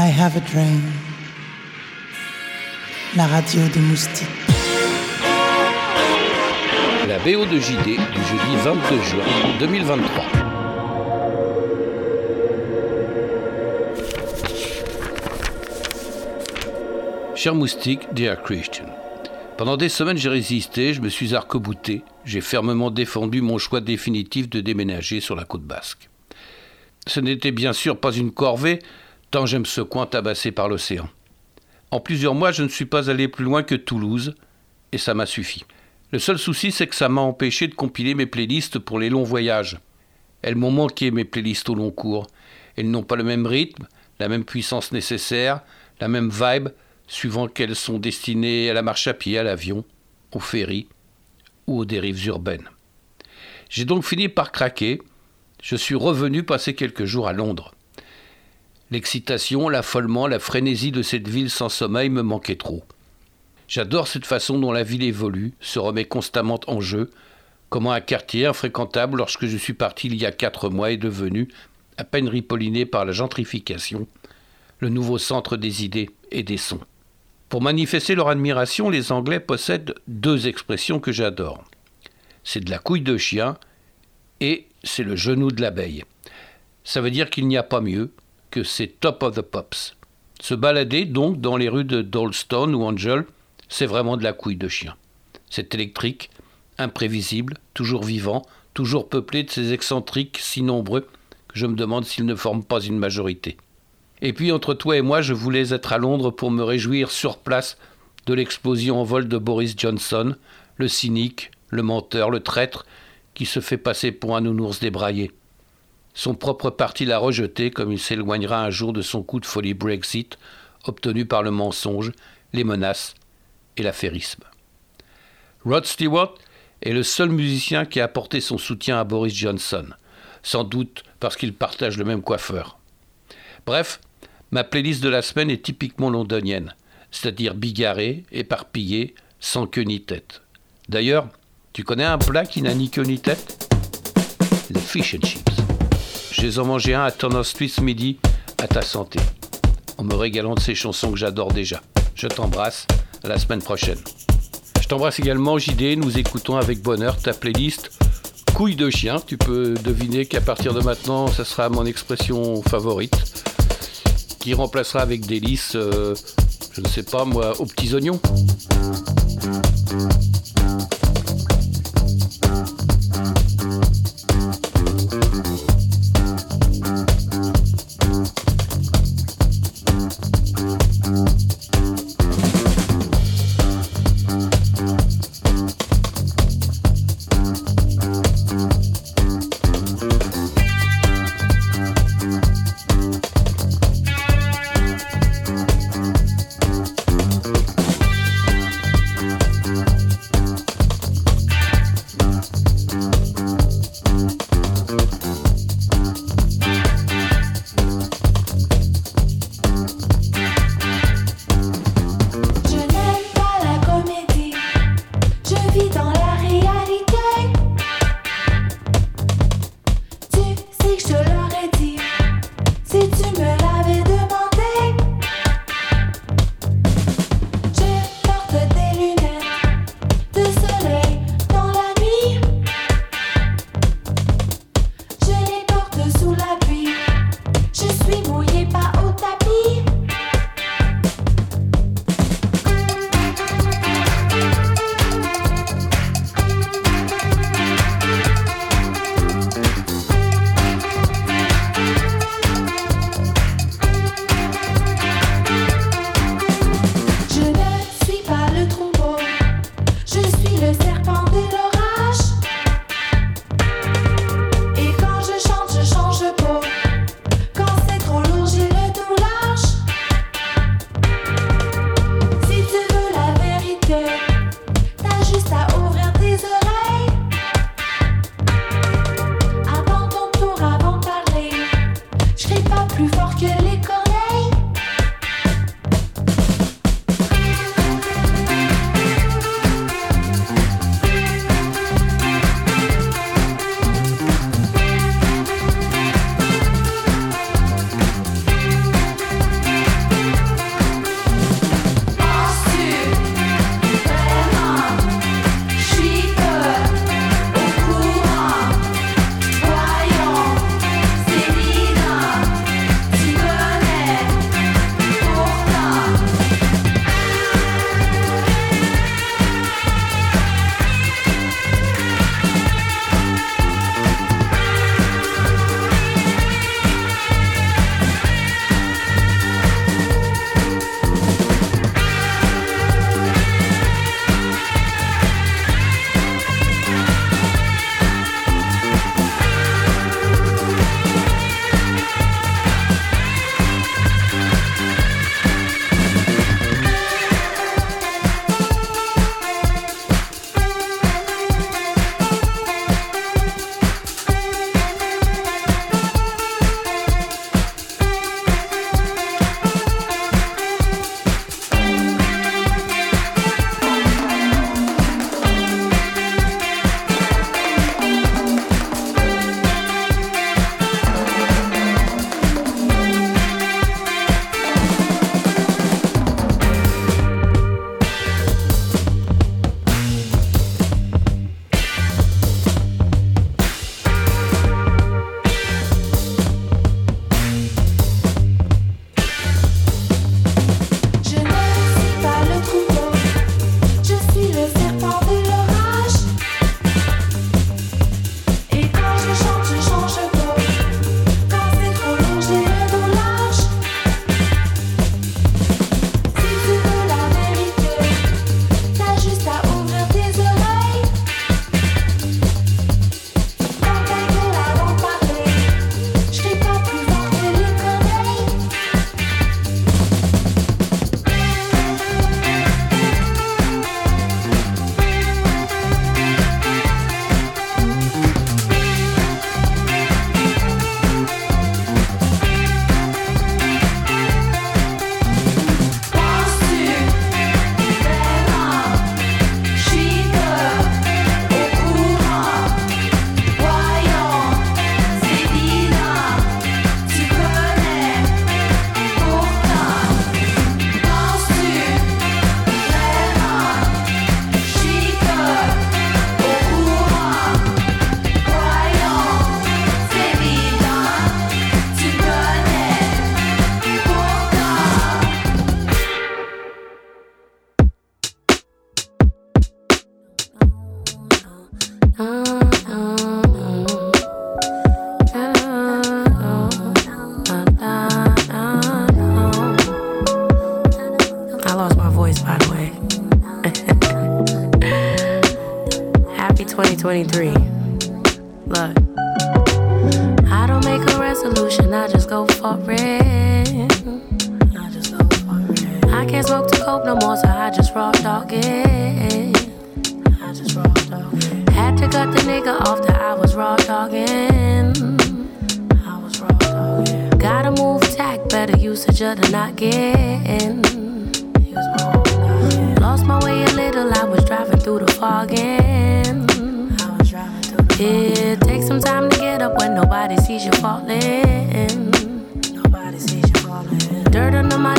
I have a dream. La radio des moustiques. La BO de JD du jeudi 22 juin 2023. Cher moustique, dear Christian. Pendant des semaines, j'ai résisté, je me suis arc-bouté, j'ai fermement défendu mon choix définitif de déménager sur la côte basque. Ce n'était bien sûr pas une corvée, tant j'aime ce coin tabassé par l'océan. En plusieurs mois, je ne suis pas allé plus loin que Toulouse, et ça m'a suffi. Le seul souci, c'est que ça m'a empêché de compiler mes playlists pour les longs voyages. Elles m'ont manqué, mes playlists au long cours. Elles n'ont pas le même rythme, la même puissance nécessaire, la même vibe, suivant qu'elles sont destinées à la marche à pied, à l'avion, au ferry ou aux dérives urbaines. J'ai donc fini par craquer. Je suis revenu passer quelques jours à Londres. L'excitation, l'affolement, la frénésie de cette ville sans sommeil me manquaient trop. J'adore cette façon dont la ville évolue, se remet constamment en jeu, comment un quartier infréquentable lorsque je suis parti il y a quatre mois est devenu, à peine ripolliné par la gentrification, le nouveau centre des idées et des sons. Pour manifester leur admiration, les Anglais possèdent deux expressions que j'adore. C'est de la couille de chien et c'est le genou de l'abeille. Ça veut dire qu'il n'y a pas mieux que c'est top of the pops. Se balader donc dans les rues de Dolston ou Angel, c'est vraiment de la couille de chien. C'est électrique, imprévisible, toujours vivant, toujours peuplé de ces excentriques si nombreux que je me demande s'ils ne forment pas une majorité. Et puis entre toi et moi, je voulais être à Londres pour me réjouir sur place de l'explosion en vol de Boris Johnson, le cynique, le menteur, le traître, qui se fait passer pour un nounours débraillé. Son propre parti l'a rejeté comme il s'éloignera un jour de son coup de folie Brexit, obtenu par le mensonge, les menaces et l'affairisme. Rod Stewart est le seul musicien qui a apporté son soutien à Boris Johnson, sans doute parce qu'il partage le même coiffeur. Bref, Ma playlist de la semaine est typiquement londonienne, c'est-à-dire bigarrée, éparpillée, sans queue ni tête. D'ailleurs, tu connais un plat qui n'a ni queue ni tête? Les fish and chips. Je les ai mangé un à Turner Street ce midi, à ta santé. En me régalant de ces chansons que j'adore déjà. Je t'embrasse, à la semaine prochaine. Je t'embrasse également, JD, nous écoutons avec bonheur ta playlist Couille de chien. Tu peux deviner qu'à partir de maintenant, ça sera mon expression favorite qui remplacera avec lys, euh, je ne sais pas moi, aux petits oignons.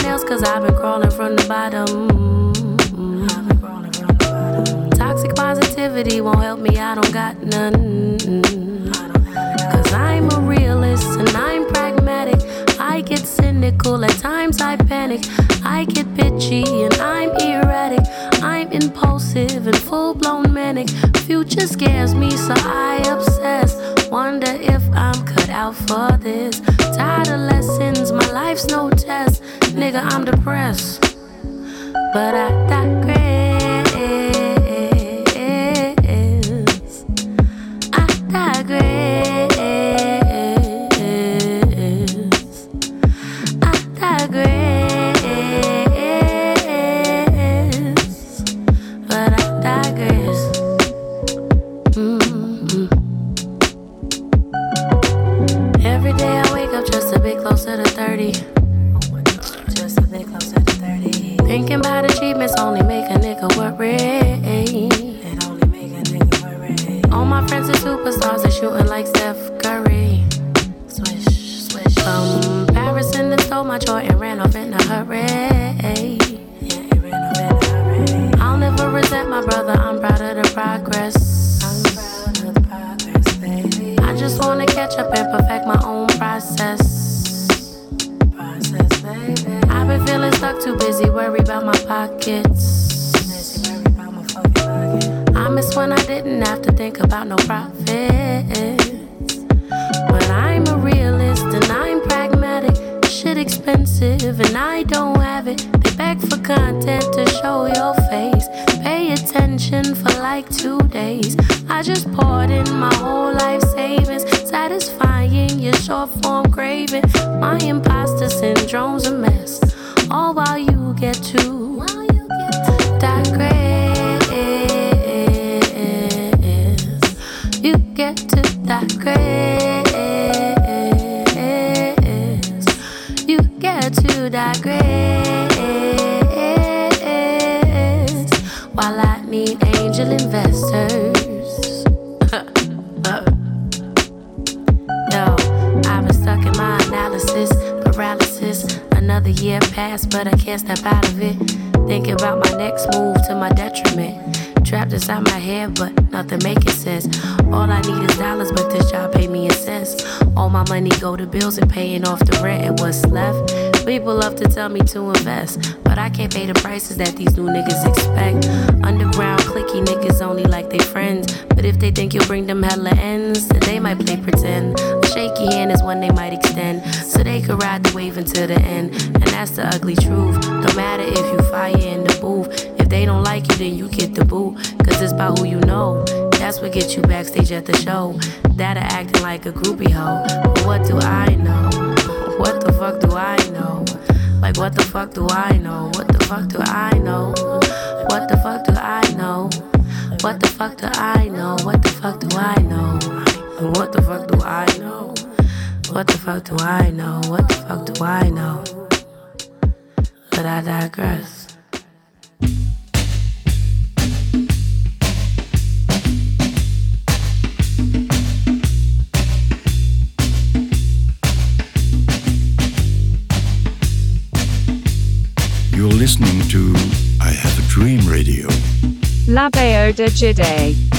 Nails, cause I've been crawling from the bottom. Toxic positivity won't help me, I don't got none. Cause I'm a realist and I'm pragmatic. I get cynical, at times I panic. I get bitchy and I'm erratic. I'm impulsive and full blown manic. Future scares me, so I obsess. Wonder if I'm cut out for this. Tired of lessons, my life's no test. Nigga, I'm depressed. But I digress. Like two days. I just poured in my whole life savings, satisfying your short form craving. My imposter syndrome's a mess. All while you get to digress. You get to digress. Passed, but I can't step out of it. Thinking about my next move to my detriment. Trapped inside my head, but nothing making sense. All I need is dollars, but this job pay me in cents. All my money go to bills and paying off the rent, and what's left? People love to tell me to invest, but I can't pay the prices that these new niggas expect. Underground clicky niggas only like they friends, but if they think you'll bring them hella ends, then they might play pretend. A shaky hand is one they might extend, so they could ride the wave until the end, and that's the ugly truth. Don't matter if you fire in the booth. If they don't like you, then you get the boot. Cause it's about who you know. That's what gets you backstage at the show. That are acting like a groupie hoe. But what do I know? What the fuck do I know? Like what the fuck do I know? What the fuck do I know? What the fuck do I know? What the fuck do I know? What the fuck do I know? What the fuck do I know? What the fuck do I know? What the fuck do I know? But I digress. La BO de JD.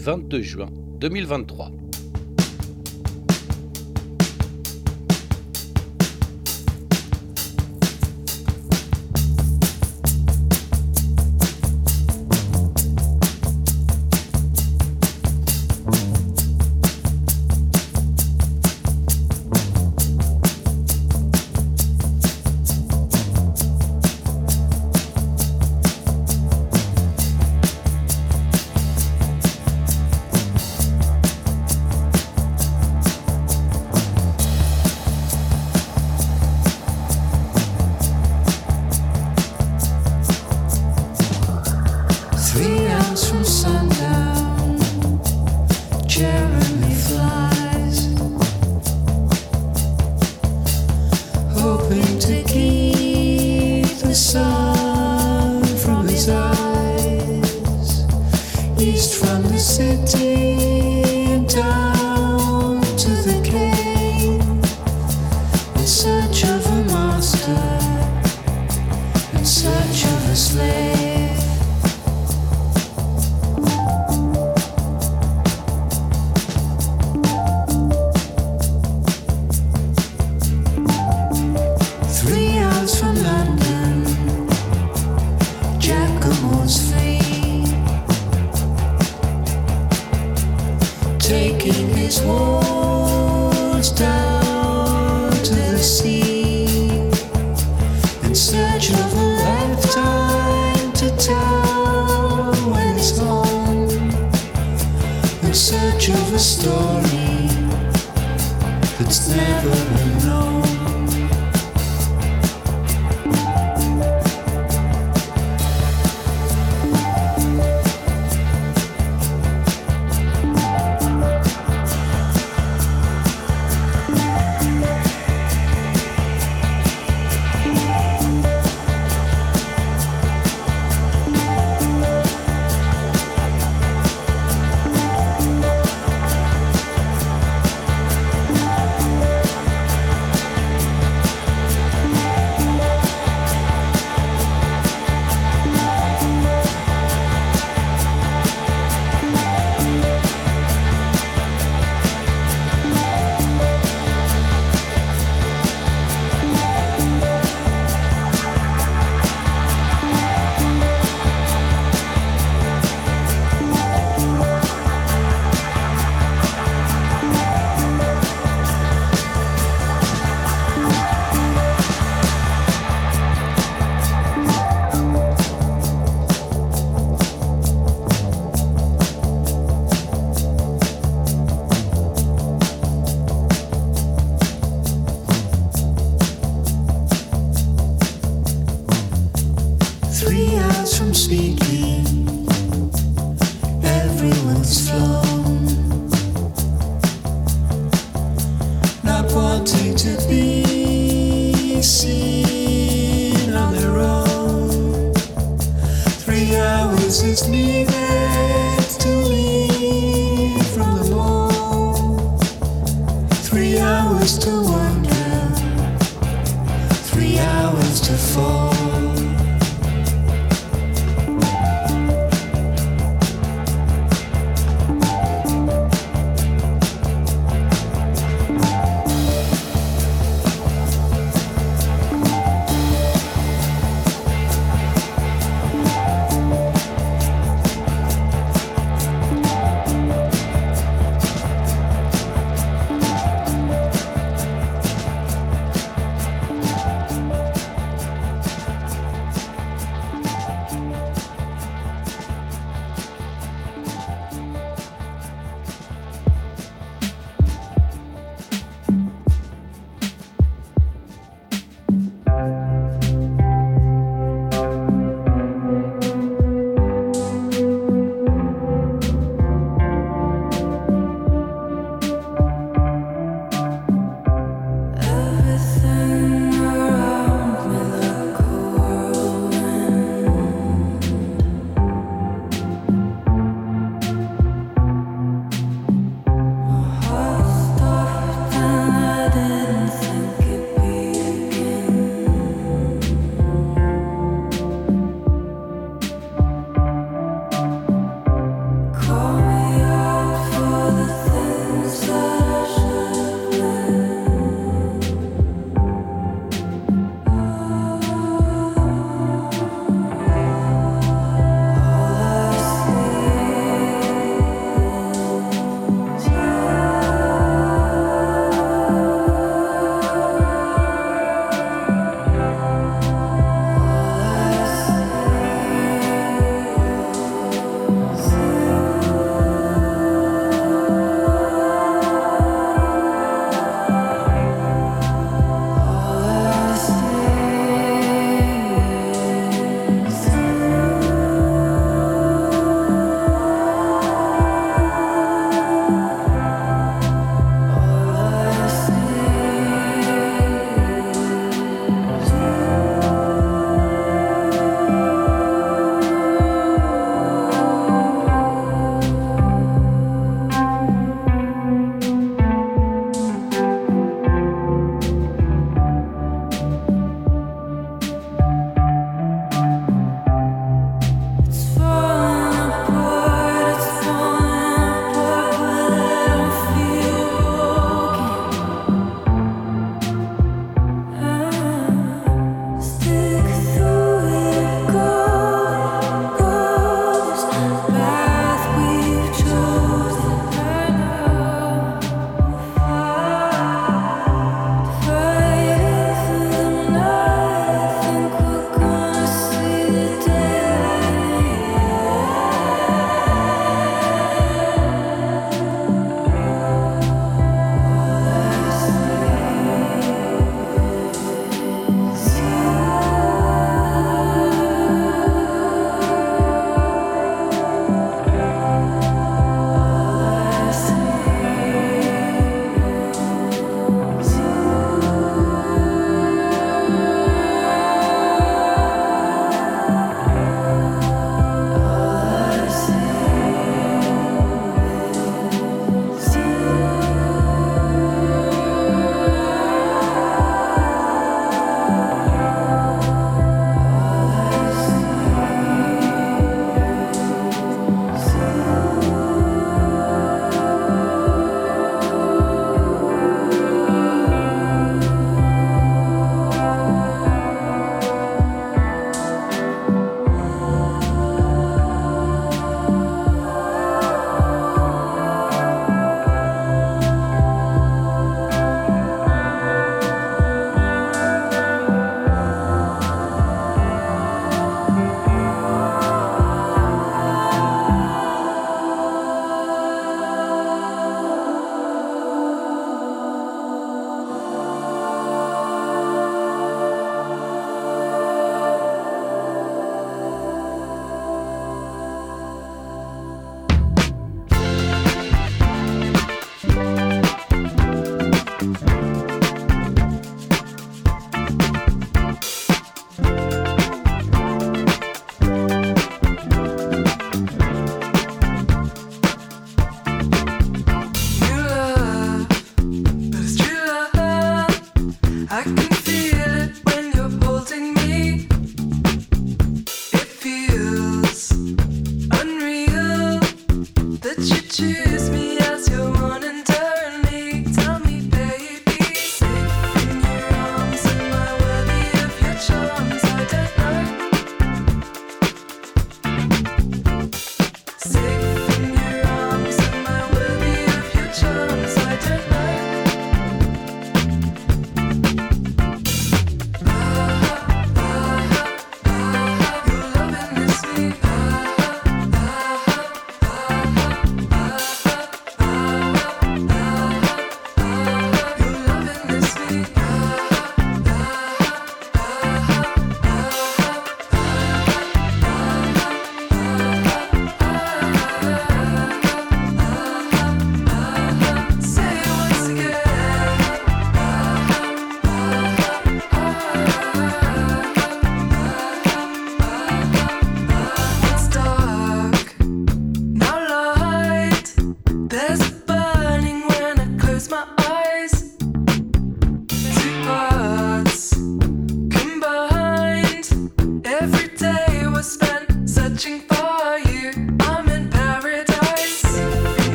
22 juin 2023.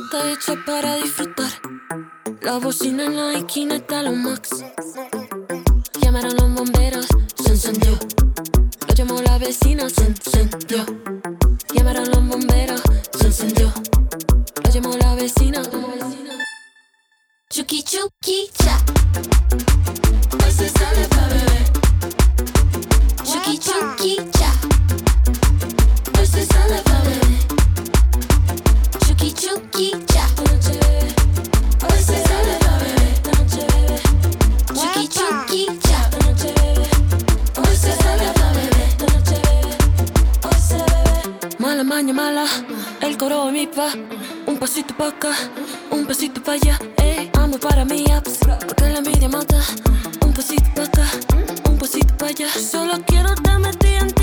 está hecha para disfrutar. La bocina en la esquina está lo máximo. mala, maña mala. El coro de mi pa. Un pasito pa' acá, un pasito pa' allá. Ey, ando para mí, apps, porque la envidia mata. Un pasito pa' acá, un pasito pa' allá. Solo quiero dame tiempo.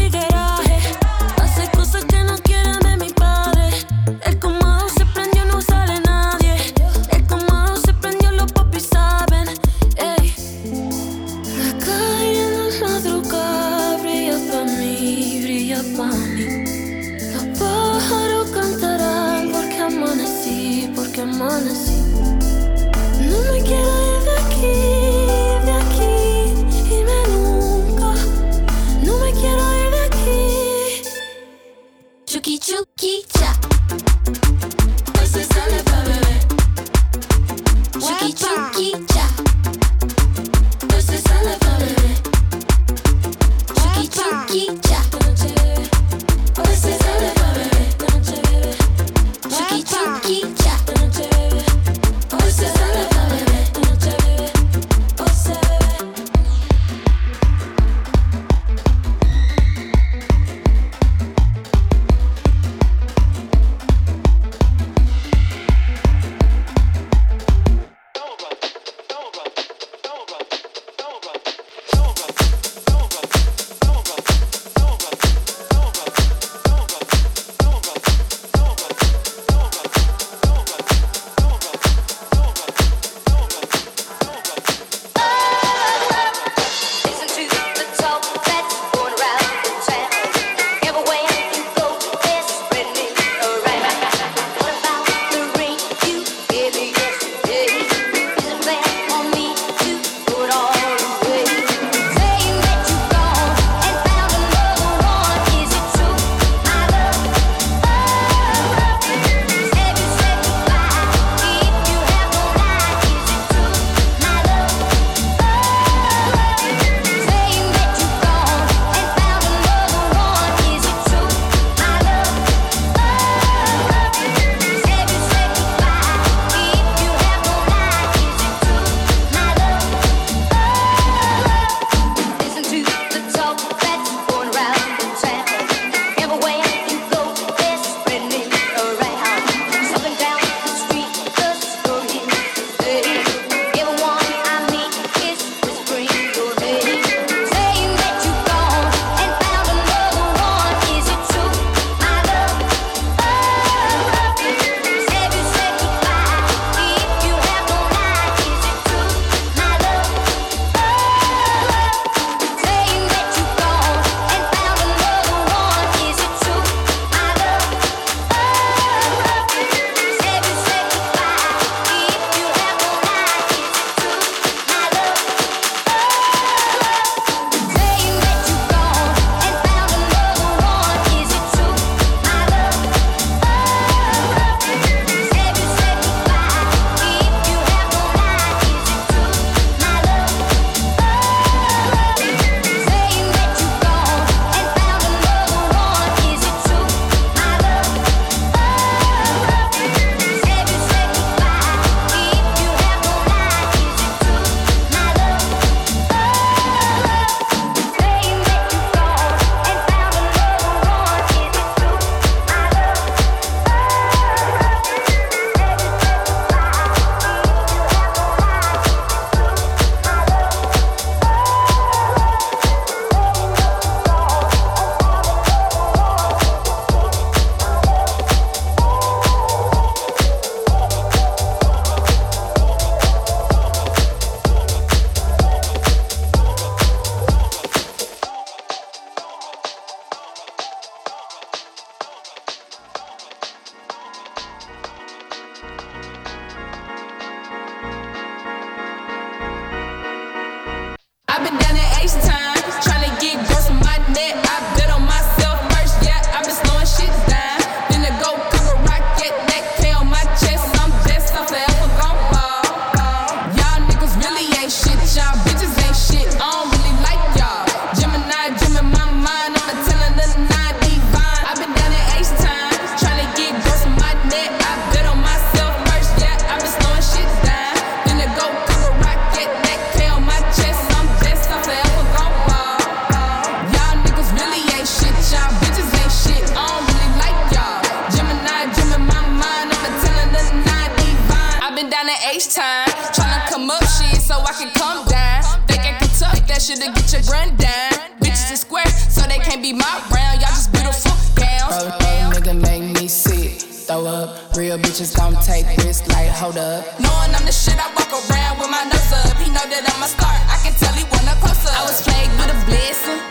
up. Knowing I'm the shit, I walk around with my nose up. He know that I'm a star. I can tell he wanna close up. I was plagued with a blessing,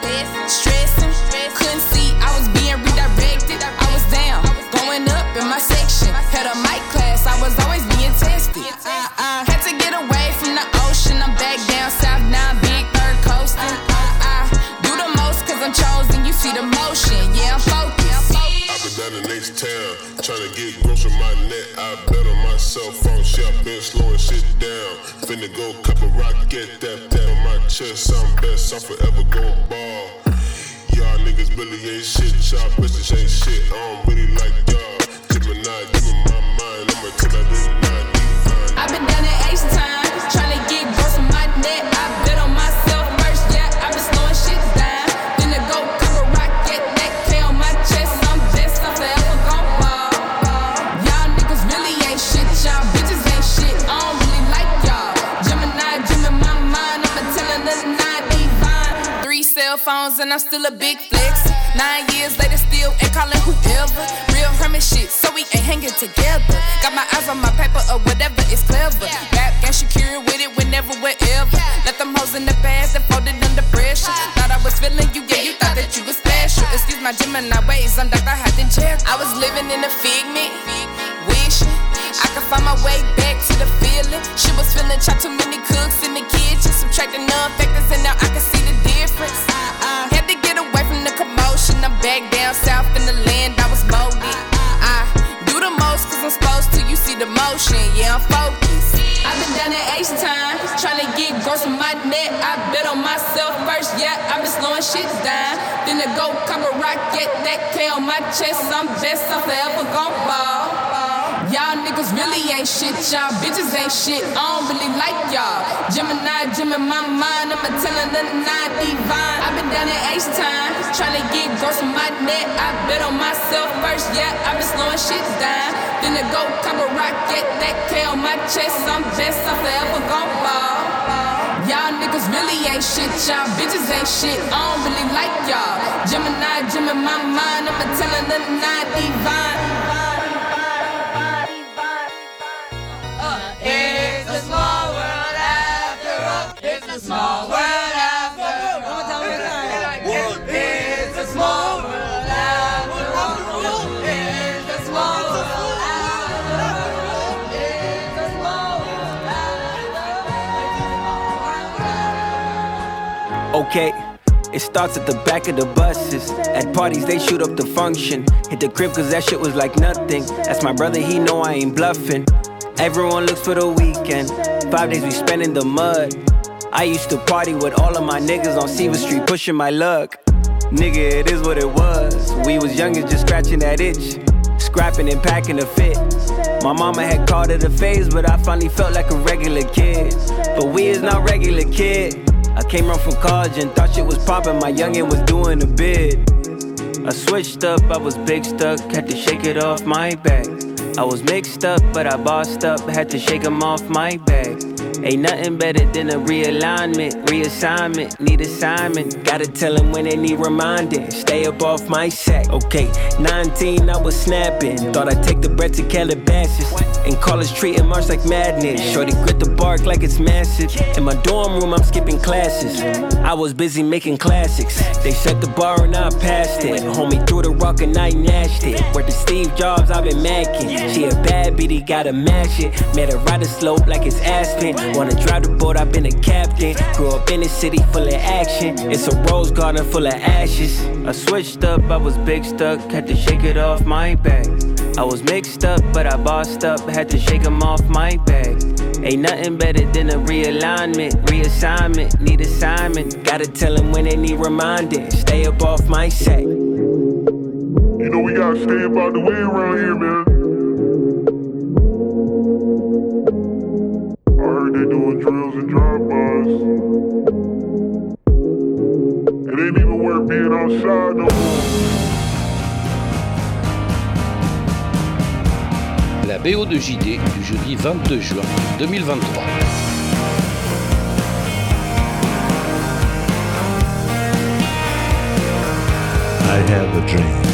stressing, couldn't see. I was being redirected. I was down, going up in my section. Had a mic class, I was always being tested. I, I had to get away from the ocean. I'm back down south now, big third coasting. I, do the most cause I'm chosen. You see the motion, yeah, I'm focused. I've been down the next town, trying to get gross with my net. I bet on myself your shit down. Finna go cup a rock, get that pat on my chest. I'm best, I'm forever gon' ball. Y'all niggas really ain't shit, y'all bitches ain't shit. I don't really like you and I'm still a big flex. Nine years later, still ain't calling whoever. Real hermit shit, so we ain't hanging together. Got my eyes on my paper or whatever, it's clever. Rap and secure with it whenever, wherever. Let them hoes in the past that folded under pressure. Thought I was feeling you, yeah, you thought that you was special. Excuse my Gemini ways, I'm Dr. Hot and Jack. I was living in a figment, wishing I could find my way back to the feeling. She was feeling chopped too many cooks in the kitchen, subtracting none factors, and now back down south in the land I was molded. I do the most cause I'm supposed to. You see the motion, yeah, I'm focused. I've been down at H time, trying to get gross on my net. I bet on myself first, yeah, I've been slowing shit down. Then to go cover rocket, that K on my chest. I'm best, I'm forever gon' ball. Y'all niggas really ain't shit, y'all bitches ain't shit. I don't really like y'all. Gemini, Gemini, my mind, I'ma tell another nine divine. I've been down at H time, trying to get gross on my net. I bet on myself first, yeah, I've been slowing shit down. Then to go cover rocket, that K on my chest. I'm best, I'm forever gon' ball. Y'all niggas really ain't shit, y'all bitches ain't shit. I don't really like y'all. Gemini, Gemini, my mind, I'ma tell another nine divine. Okay. It starts at the back of the buses. At parties, they shoot up the function. Hit the crib, cause that shit was like nothing. That's my brother, he know I ain't bluffing. Everyone looks for the weekend. Five days we spend in the mud. I used to party with all of my niggas on Seaver Street, pushing my luck. Nigga, it is what it was. We was young and just scratching that itch. Scrapping and packing a fit. My mama had called it a phase, but I finally felt like a regular kid. But we is not regular kid. I came home from college and thought shit was poppin'. My youngin' was doing a bid. I switched up, I was big stuck, had to shake it off my back. I was mixed up, but I bossed up, had to shake 'em off my back. Ain't nothing better than a realignment, reassignment, need assignment. Gotta tell 'em when they need reminding. Stay up off my sack. Okay, 19, I was snapping. Thought I'd take the bread to Calabasas. In college, treating March like madness. Shorty grit the bark like it's massive. In my dorm room, I'm skipping classes. I was busy making classics. They set the bar and I passed it. Homie threw the rock and I nashed it. Word the Steve Jobs, I've been macking. She a bad bitty, gotta mash it. Met her ride the slope like it's Aspen. Wanna drive the boat, I've been a captain. Grew up in a city full of action. It's a rose garden full of ashes. I switched up, I was big stuck, had to shake it off my back. I was mixed up, but I bossed up, had to shake 'em off my back. Ain't nothing better than a realignment, reassignment, need assignment. Gotta tell 'em when they need reminding. Stay up off my sack. You know we gotta stay about the way around here, man. I heard they doing drills and drive-bys. It ain't even worth being outside no more. La BO de JD du jeudi 22 juin 2023. I have a dream.